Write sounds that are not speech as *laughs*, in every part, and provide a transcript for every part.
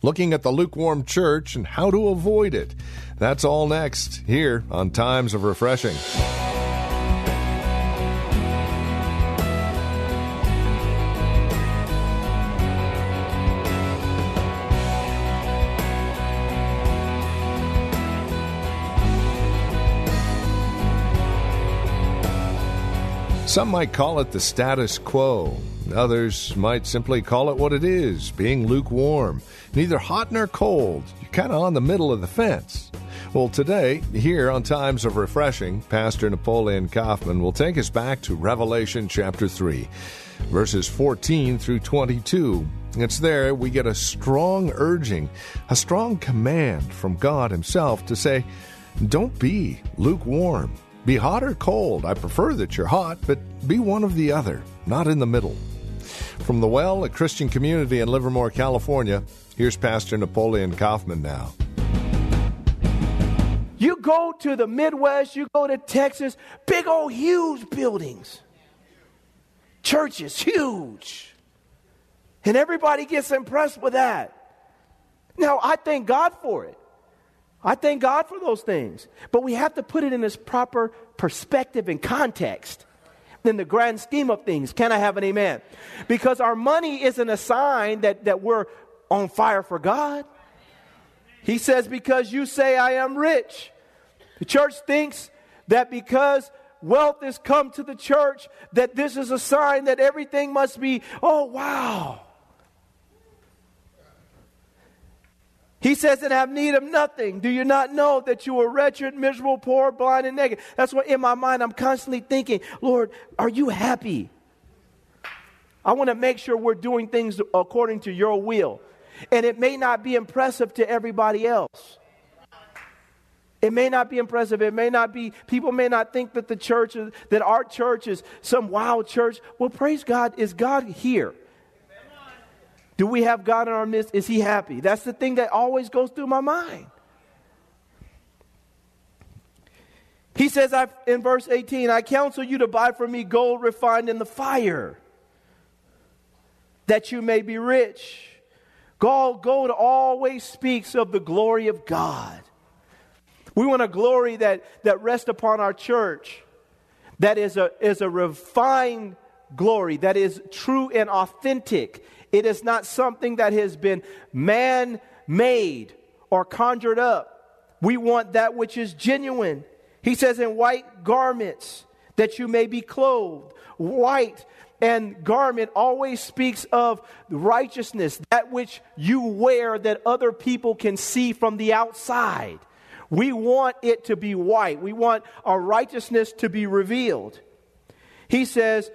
Looking at the lukewarm church and how to avoid it. That's all next here on Times of Refreshing. Some might call it the status quo. Others might simply call it what it is being lukewarm. Neither hot nor cold. You're kind of on the middle of the fence. Well, today, here on Times of Refreshing, Pastor Napoleon Kaufman will take us back to Revelation chapter 3, verses 14 through 22. It's there we get a strong urging, a strong command from God Himself to say, Don't be lukewarm. Be hot or cold. I prefer that you're hot, but be one of the other, not in the middle. From the Well, a Christian community in Livermore, California, here's Pastor Napoleon Kaufman now. You go to the Midwest, you go to Texas, big old huge buildings, churches, huge. And everybody gets impressed with that. Now, I thank God for it. I thank God for those things. But we have to put it in its proper perspective and context in the grand scheme of things. Can I have an amen? Because our money isn't a sign that, that we're on fire for God. He says, Because you say, I am rich. The church thinks that because wealth has come to the church, that this is a sign that everything must be, oh, wow. He says, and have need of nothing. Do you not know that you are wretched, miserable, poor, blind, and naked? That's what in my mind I'm constantly thinking, Lord, are you happy? I want to make sure we're doing things according to your will. And it may not be impressive to everybody else. It may not be impressive. It may not be, people may not think that the church, that our church is some wild church. Well, praise God, is God here? Do we have God in our midst? Is He happy? That's the thing that always goes through my mind. He says I, in verse 18, I counsel you to buy from me gold refined in the fire, that you may be rich. Gold, gold always speaks of the glory of God. We want a glory that, that rests upon our church, that is a, is a refined glory, that is true and authentic. It is not something that has been man made or conjured up. We want that which is genuine. He says, in white garments, that you may be clothed. White and garment always speaks of righteousness, that which you wear that other people can see from the outside. We want it to be white. We want our righteousness to be revealed. He says,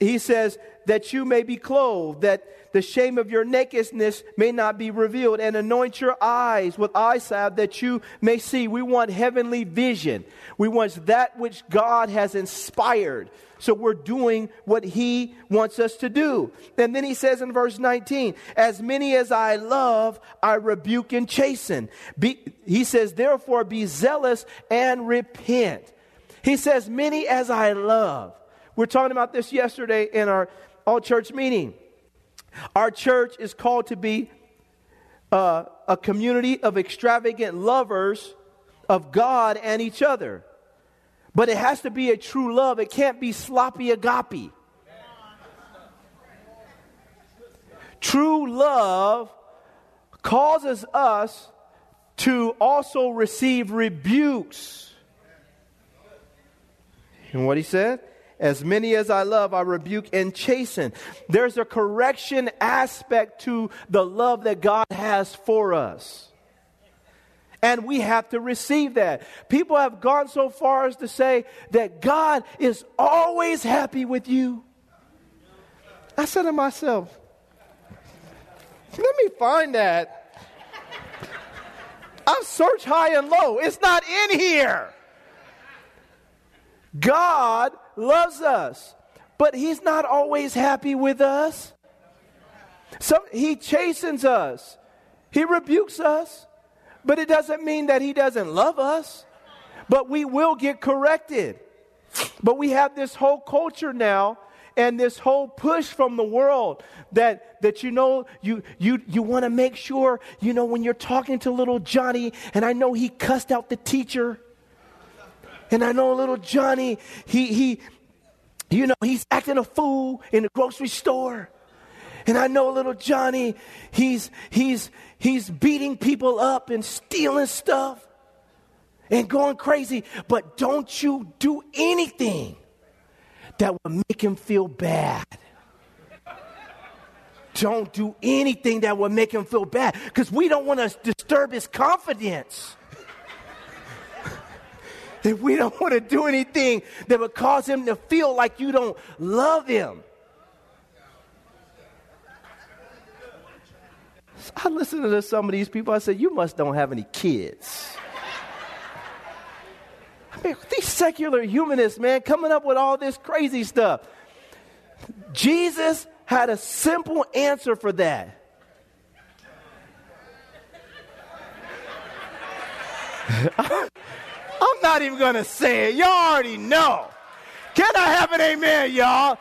he says that you may be clothed, that the shame of your nakedness may not be revealed, and anoint your eyes with eye salve that you may see. We want heavenly vision. We want that which God has inspired. So we're doing what He wants us to do. And then He says in verse 19, As many as I love, I rebuke and chasten. Be, he says, Therefore be zealous and repent. He says, Many as I love. We are talking about this yesterday in our all church meeting. Our church is called to be uh, a community of extravagant lovers of God and each other. But it has to be a true love. It can't be sloppy agape. True love causes us to also receive rebukes. And what he said? As many as I love, I rebuke and chasten. There's a correction aspect to the love that God has for us. And we have to receive that. People have gone so far as to say that God is always happy with you. I said to myself, let me find that. I've searched high and low. It's not in here. God loves us, but He's not always happy with us. So He chastens us, He rebukes us, but it doesn't mean that He doesn't love us. But we will get corrected. But we have this whole culture now and this whole push from the world that that you know you you you want to make sure you know when you're talking to little Johnny and I know he cussed out the teacher and I know little Johnny he he you know he's acting a fool in the grocery store and I know little Johnny he's he's he's beating people up and stealing stuff and going crazy but don't you do anything that will make him feel bad. Don't do anything that will make him feel bad because we don't want to disturb his confidence. If we don't want to do anything that would cause him to feel like you don't love him. I listen to some of these people, I said, You must don't have any kids. I mean, these secular humanists, man, coming up with all this crazy stuff. Jesus had a simple answer for that. *laughs* I'm not even going to say it. Y'all already know. Can I have an amen, y'all?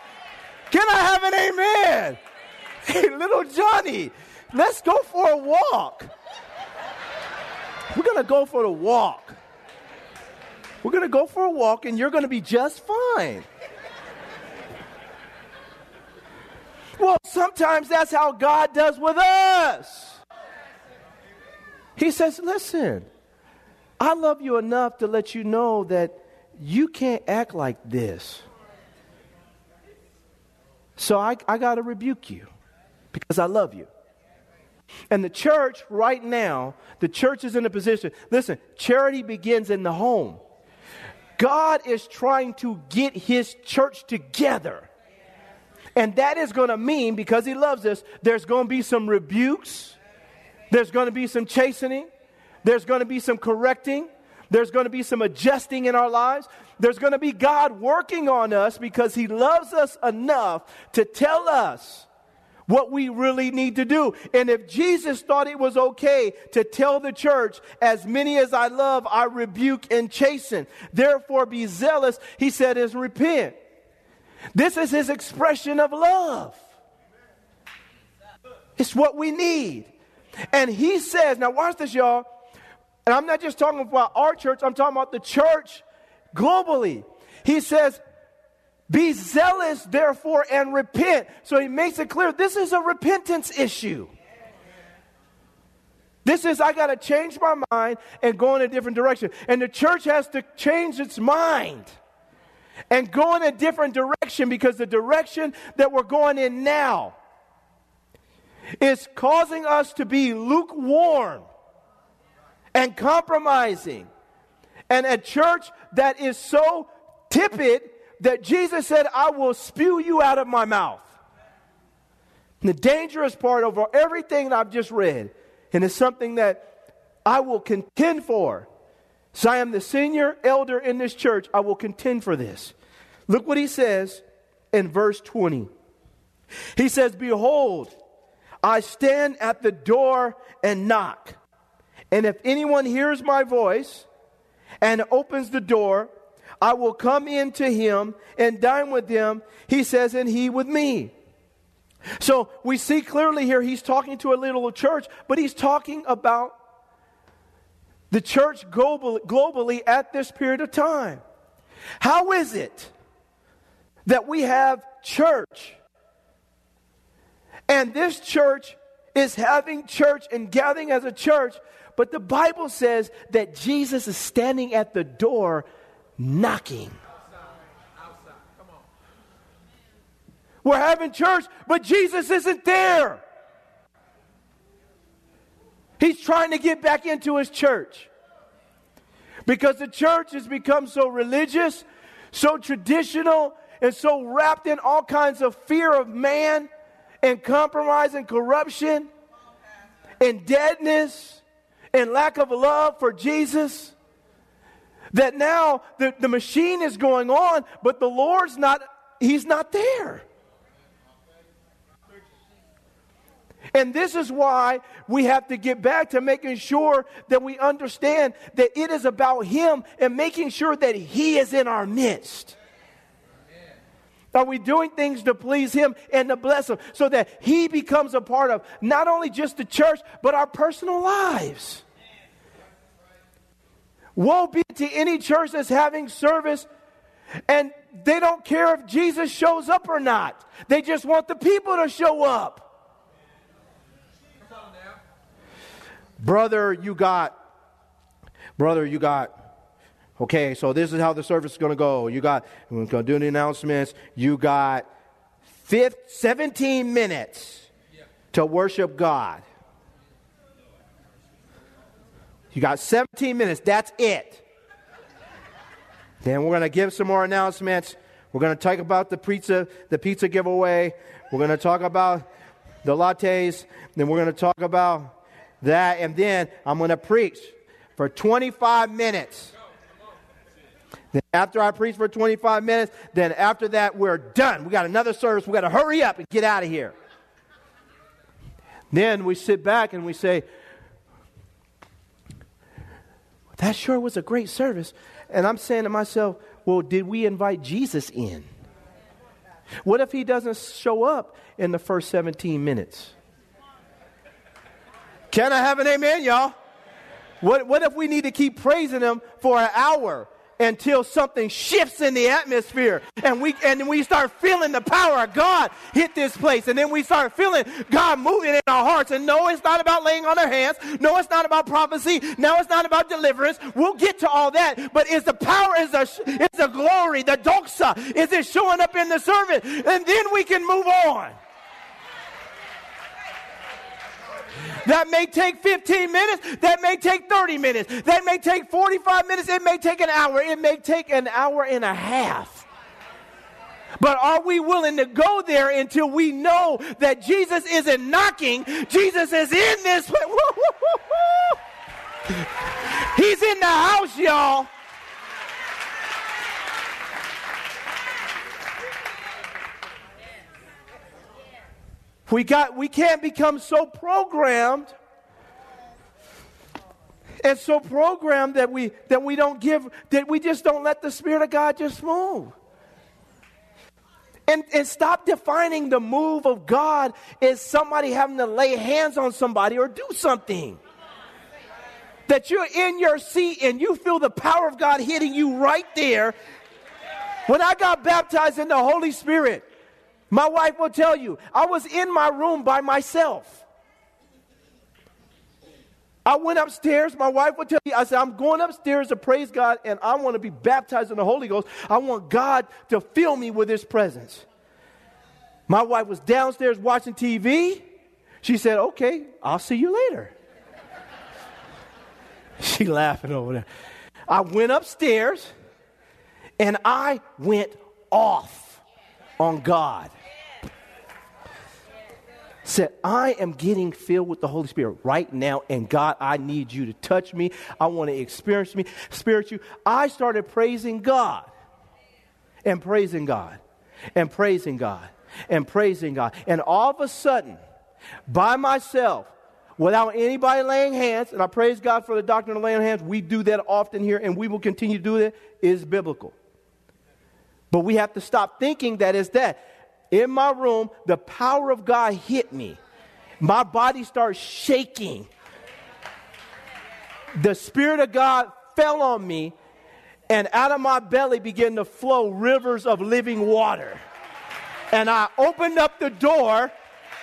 Can I have an amen? *laughs* Hey, little Johnny, let's go for a walk. We're going to go for the walk. We're going to go for a walk and you're going to be just fine. well, sometimes that's how God does with us. He says, Listen, I love you enough to let you know that you can't act like this. So I, I got to rebuke you because I love you. And the church, right now, the church is in a position. Listen, charity begins in the home. God is trying to get his church together. And that is going to mean, because he loves us, there's going to be some rebukes, there's going to be some chastening, there's going to be some correcting, there's going to be some adjusting in our lives. There's going to be God working on us because he loves us enough to tell us what we really need to do. And if Jesus thought it was okay to tell the church, as many as I love, I rebuke and chasten. Therefore be zealous, he said, is repent. This is his expression of love. It's what we need. And he says, now watch this, y'all. And I'm not just talking about our church, I'm talking about the church globally. He says, be zealous, therefore, and repent. So he makes it clear this is a repentance issue. This is, I got to change my mind and go in a different direction. And the church has to change its mind and go in a different direction because the direction that we're going in now is causing us to be lukewarm and compromising. And a church that is so tepid that Jesus said, I will spew you out of my mouth. And the dangerous part over everything that I've just read, and it's something that I will contend for. So I am the senior elder in this church. I will contend for this. Look what he says in verse 20. He says, Behold, I stand at the door and knock. And if anyone hears my voice and opens the door, I will come into him and dine with him, he says, and he with me. So we see clearly here he's talking to a little church, but he's talking about the church globally at this period of time. How is it that we have church and this church is having church and gathering as a church, but the Bible says that Jesus is standing at the door knocking. We're having church, but Jesus isn't there. He's trying to get back into his church. Because the church has become so religious, so traditional, and so wrapped in all kinds of fear of man and compromise and corruption and deadness and lack of love for Jesus that now the, the machine is going on, but the Lord's not, He's not there. And this is why we have to get back to making sure that we understand that it is about Him and making sure that He is in our midst. Are we doing things to please Him and to bless Him so that He becomes a part of not only just the church, but our personal lives? Woe be to any church that's having service and they don't care if Jesus shows up or not. They just want the people to show up. Brother, you got, brother, you got, okay, so this is how the service is going to go. You got, we're going to do the announcements. You got 15, 17 minutes to worship God. You got 17 minutes. That's it. Then we're going to give some more announcements. We're going to talk about the pizza, the pizza giveaway. We're going to talk about the lattes. Then we're going to talk about that. And then I'm going to preach for 25 minutes. Then after I preach for 25 minutes, then after that, we're done. We got another service. We got to hurry up and get out of here. Then we sit back and we say, that sure was a great service. And I'm saying to myself, well, did we invite Jesus in? What if he doesn't show up in the first 17 minutes? Can I have an amen, y'all? What, what if we need to keep praising him for an hour until something shifts in the atmosphere and we and we start feeling the power of God hit this place. And then we start feeling God moving in our hearts. And no it's not about laying on our hands. No it's not about prophecy. No it's not about deliverance. We'll get to all that. But is the power is the is the glory the doxa is it showing up in the service and then we can move on That may take 15 minutes. That may take 30 minutes. That may take 45 minutes. It may take an hour. It may take an hour and a half. But are we willing to go there until we know that Jesus isn't knocking? Jesus is in this. *laughs* He's in the house, y'all. We got we can't become so programmed and so programmed that we that we don't give that we just don't let the spirit of God just move. And, and stop defining the move of God as somebody having to lay hands on somebody or do something. That you're in your seat and you feel the power of God hitting you right there. When I got baptized in the Holy Spirit, my wife will tell you, I was in my room by myself. I went upstairs. My wife would tell you, I said, I'm going upstairs to praise God and I want to be baptized in the Holy Ghost. I want God to fill me with His presence. My wife was downstairs watching TV. She said, Okay, I'll see you later. *laughs* she laughing over there. I went upstairs and I went off on God said, I am getting filled with the Holy Spirit right now, and God, I need you to touch me. I want to experience me, spirit you. I started praising God and praising God and praising God and praising God. And all of a sudden, by myself, without anybody laying hands, and I praise God for the doctrine of laying hands, we do that often here, and we will continue to do that, is biblical. But we have to stop thinking that is that in my room, the power of God hit me. My body starts shaking. The Spirit of God fell on me, and out of my belly began to flow rivers of living water. And I opened up the door,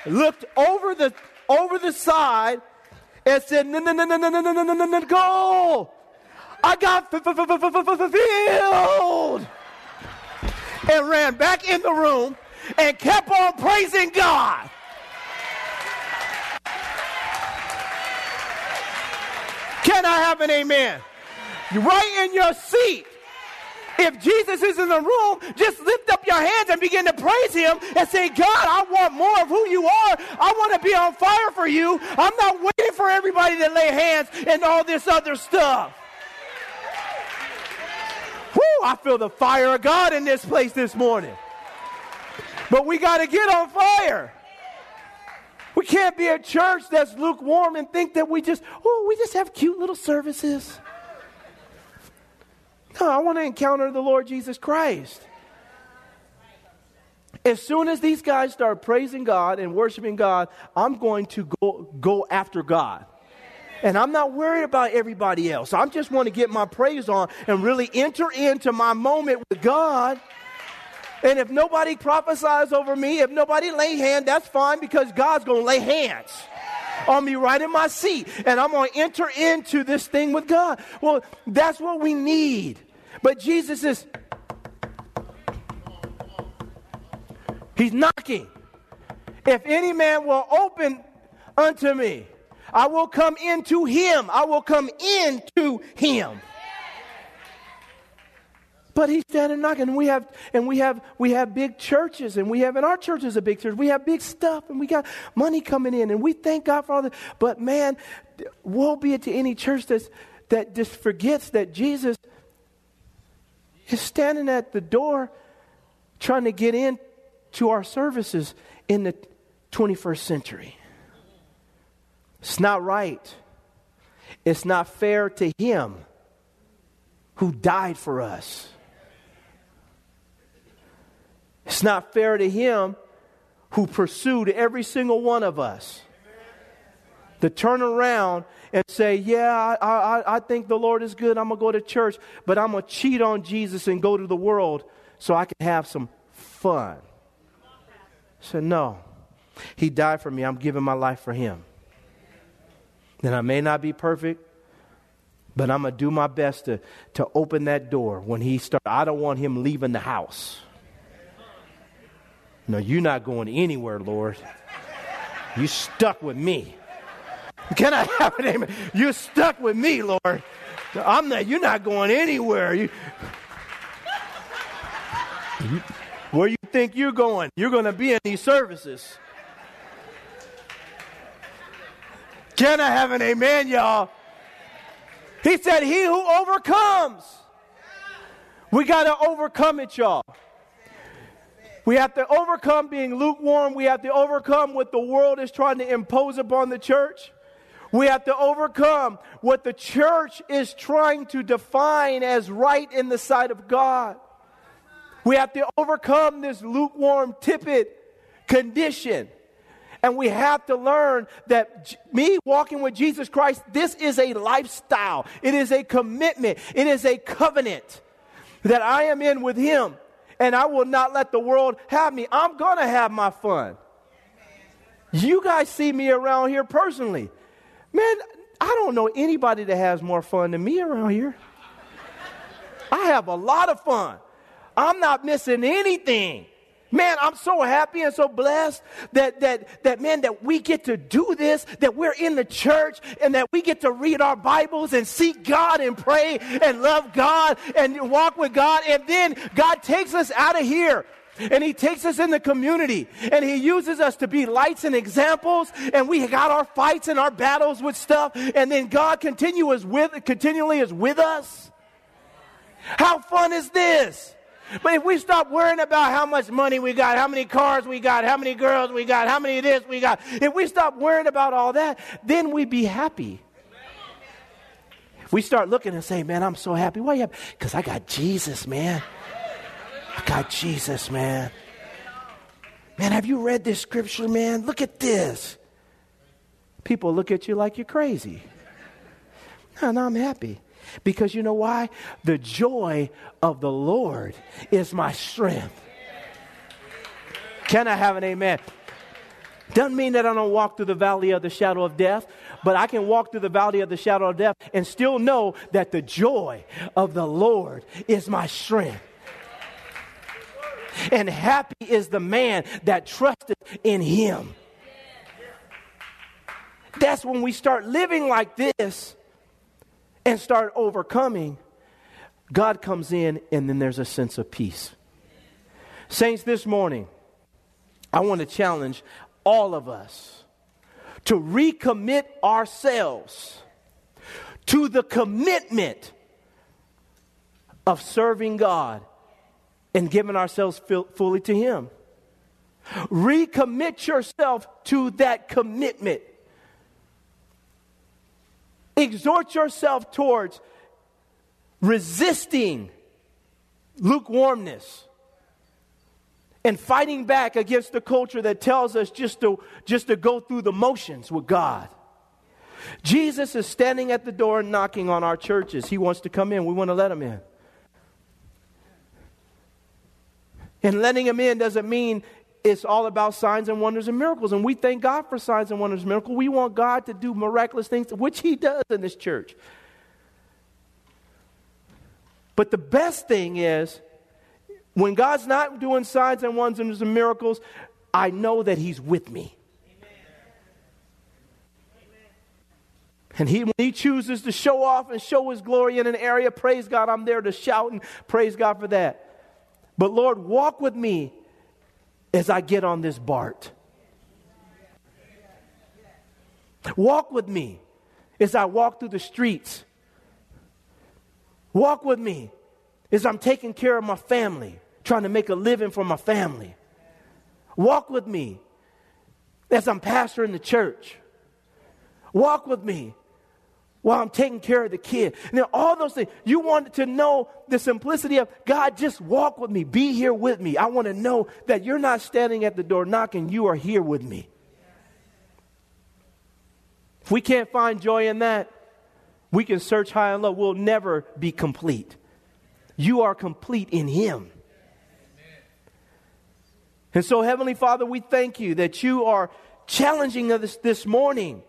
looked over the over the side, and said, "No, no, no, no, no, no, no, no, no, no, go!" I got filled, and ran back in the room and kept on praising God. Can I have an amen? Right in your seat If Jesus is in the room, just lift up your hands and begin to praise Him and say, God, I want more of who you are. I want to be on fire for you. I'm not waiting for everybody to lay hands and all this other stuff. Whoo, I feel the fire of God in this place this morning. But we got to get on fire. We can't be a church that's lukewarm and think that we just, oh, we just have cute little services. No, I want to encounter the Lord Jesus Christ. As soon as these guys start praising God and worshiping God, I'm going to go, go after God. And I'm not worried about everybody else. I just want to get my praise on and really enter into my moment with God. And if nobody prophesies over me, if nobody lay hand, that's fine because God's going to lay hands on me right in my seat. And I'm going to enter into this thing with God. Well, that's what we need. But Jesus is, He's knocking. If any man will open unto me, I will come into him. I will come into him. But he's standing knocking, and we have and we have we have big churches, and we have in our church is a big church. We have big stuff, and we got money coming in, and we thank God for all that. But man, woe be it to any church that's, that just forgets that Jesus is standing at the door, trying to get in to our services in the 21st century. It's not right. It's not fair to him who died for us. It's not fair to him who pursued every single one of us. To turn around and say, Yeah, I, I, I think the Lord is good. I'm going to go to church, but I'm going to cheat on Jesus and go to the world so I can have some fun. Said, No. He died for me. I'm giving my life for him. Then I may not be perfect, but I'm going to do my best to, to open that door when he starts. I don't want him leaving the house. No, you're not going anywhere, Lord. You stuck with me. Can I have an amen? You're stuck with me, Lord. I'm not, you're not going anywhere. You, where you think you're going? You're going to be in these services. Can I have an amen, y'all? He said, He who overcomes. We got to overcome it, y'all. We have to overcome being lukewarm. We have to overcome what the world is trying to impose upon the church. We have to overcome what the church is trying to define as right in the sight of God. We have to overcome this lukewarm, tippet condition. And we have to learn that me walking with Jesus Christ, this is a lifestyle. It is a commitment. It is a covenant that I am in with Him and I will not let the world have me. I'm going to have my fun. You guys see me around here personally. Man, I don't know anybody that has more fun than me around here. I have a lot of fun. I'm not missing anything. Man, I'm so happy and so blessed that, that, that, man, that we get to do this, that we're in the church and that we get to read our Bibles and seek God and pray and love God and walk with God. And then God takes us out of here and he takes us in the community and he uses us to be lights and examples and we got our fights and our battles with stuff and then god continues with continually is with us how fun is this but if we stop worrying about how much money we got, how many cars we got, how many girls we got, how many this we got, if we stop worrying about all that, then we'd be happy. If we start looking and say, man, I'm so happy. Why you happy? Because I got Jesus, man. I got Jesus, man. Man, have you read this scripture, man? Look at this. People look at you like you're crazy. No, no, I'm happy. Because you know why? The joy of the Lord is my strength. Can I have an amen? Doesn't mean that I don't walk through the valley of the shadow of death, but I can walk through the valley of the shadow of death and still know that the joy of the Lord is my strength. And happy is the man that trusted in him. That's when we start living like this and start overcoming, God comes in, and then there's a sense of peace. Saints, this morning, I want to challenge all of us to recommit ourselves to the commitment of serving God and giving ourselves fully to Him. Recommit yourself to that commitment. Exhort yourself towards resisting lukewarmness and fighting back against the culture that tells us just to, just to go through the motions with God. Jesus is standing at the door and knocking on our churches. He wants to come in. We want to let him in. And letting him in doesn't mean it's all about signs and wonders and miracles. And we thank God for signs and wonders and miracles. We want God to do miraculous things, which he does in this church. But the best thing is, when God's not doing signs and wonders and miracles, I know that he's with me. And he, when he chooses to show off and show his glory in an area, praise God, I'm there to shout and praise God for that. But Lord, walk with me as I get on this BART. Walk with me as I walk through the streets. Walk with me as I'm taking care of my family, trying to make a living for my family. Walk with me as I'm pastoring the church. Walk with me while I'm taking care of the kid. Now, all those things, you want to know the simplicity of God, just walk with me, be here with me. I want to know that you're not standing at the door knocking, you are here with me. If we can't find joy in that, we can search high and low. We'll never be complete. You are complete in Him. And so, Heavenly Father, we thank you that you are challenging us this morning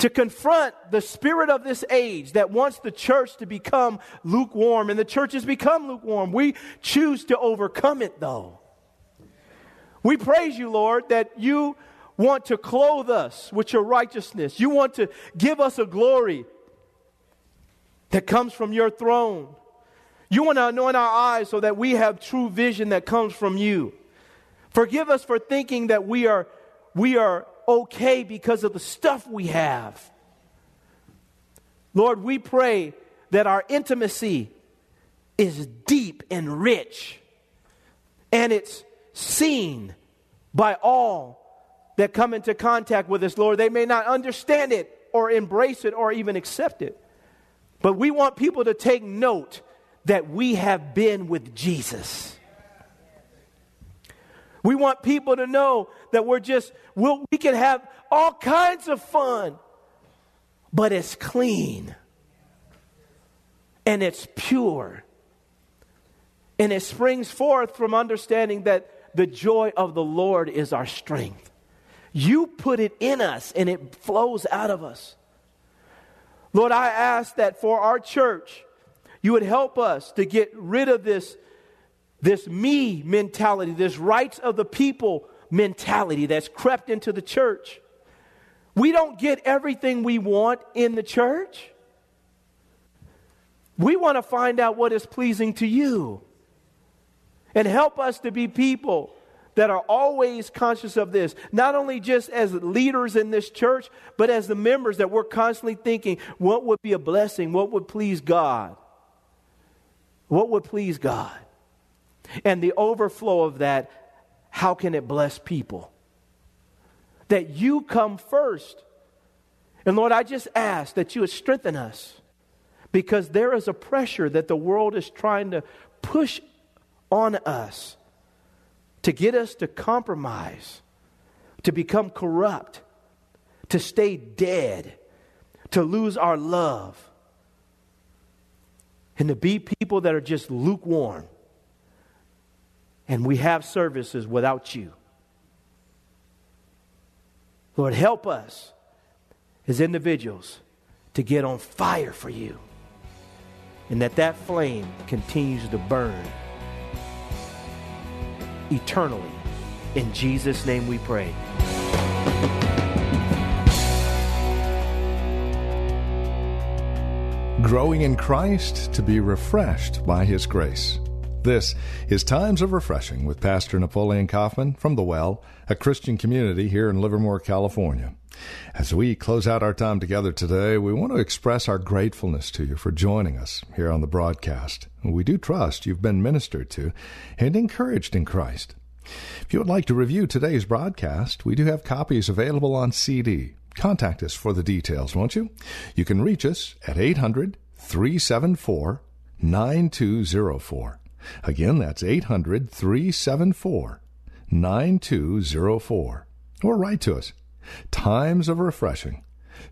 to confront the spirit of this age that wants the church to become lukewarm, and the church has become lukewarm. We choose to overcome it, though. We praise you, Lord, that you want to clothe us with your righteousness. You want to give us a glory that comes from your throne. You want to anoint our eyes so that we have true vision that comes from you. Forgive us for thinking that we are, we are okay because of the stuff we have. Lord, we pray that our intimacy is deep and rich, and it's seen by all that come into contact with us, Lord. They may not understand it or embrace it or even accept it, but we want people to take note that we have been with Jesus. We want people to know that we're just, we'll, we can have all kinds of fun, but it's clean and it's pure. And it springs forth from understanding that the joy of the Lord is our strength. You put it in us and it flows out of us. Lord, I ask that for our church, you would help us to get rid of this this me mentality, this rights of the people mentality that's crept into the church. We don't get everything we want in the church. We want to find out what is pleasing to you and help us to be people that are always conscious of this, not only just as leaders in this church, but as the members that we're constantly thinking, what would be a blessing? What would please God? What would please God? And the overflow of that, how can it bless people? That you come first. And Lord, I just ask that you would strengthen us because there is a pressure that the world is trying to push on us to get us to compromise, to become corrupt, to stay dead, to lose our love, and to be people that are just lukewarm and we have services without you. Lord, help us as individuals to get on fire for you and that that flame continues to burn eternally. In Jesus' name we pray. growing in Christ to be refreshed by His grace. This is Times of Refreshing with Pastor Napoleon Kaufman from The Well, a Christian community here in Livermore, California. As we close out our time together today, we want to express our gratefulness to you for joining us here on the broadcast. We do trust you've been ministered to and encouraged in Christ. If you would like to review today's broadcast, we do have copies available on CD. Contact us for the details, won't you? You can reach us at 800 374 9204. Again, that's 800 374 9204. Or write to us. Times of Refreshing,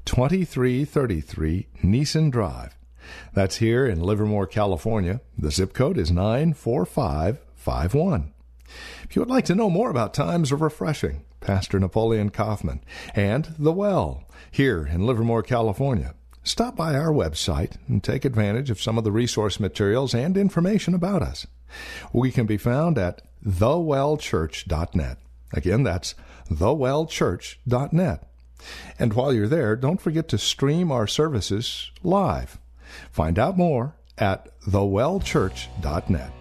2333 Nissen Drive. That's here in Livermore, California. The zip code is 94551. If you would like to know more about Times of Refreshing, Pastor Napoleon Kaufman, and The Well here in Livermore, California, stop by our website and take advantage of some of the resource materials and information about us. We can be found at thewellchurch.net. Again, that's thewellchurch.net. And while you're there, don't forget to stream our services live. Find out more at thewellchurch.net.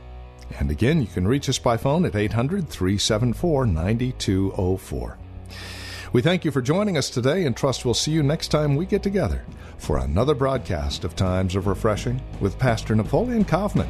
And again, you can reach us by phone at 800 374 9204. We thank you for joining us today and trust we'll see you next time we get together for another broadcast of Times of Refreshing with Pastor Napoleon Kaufman.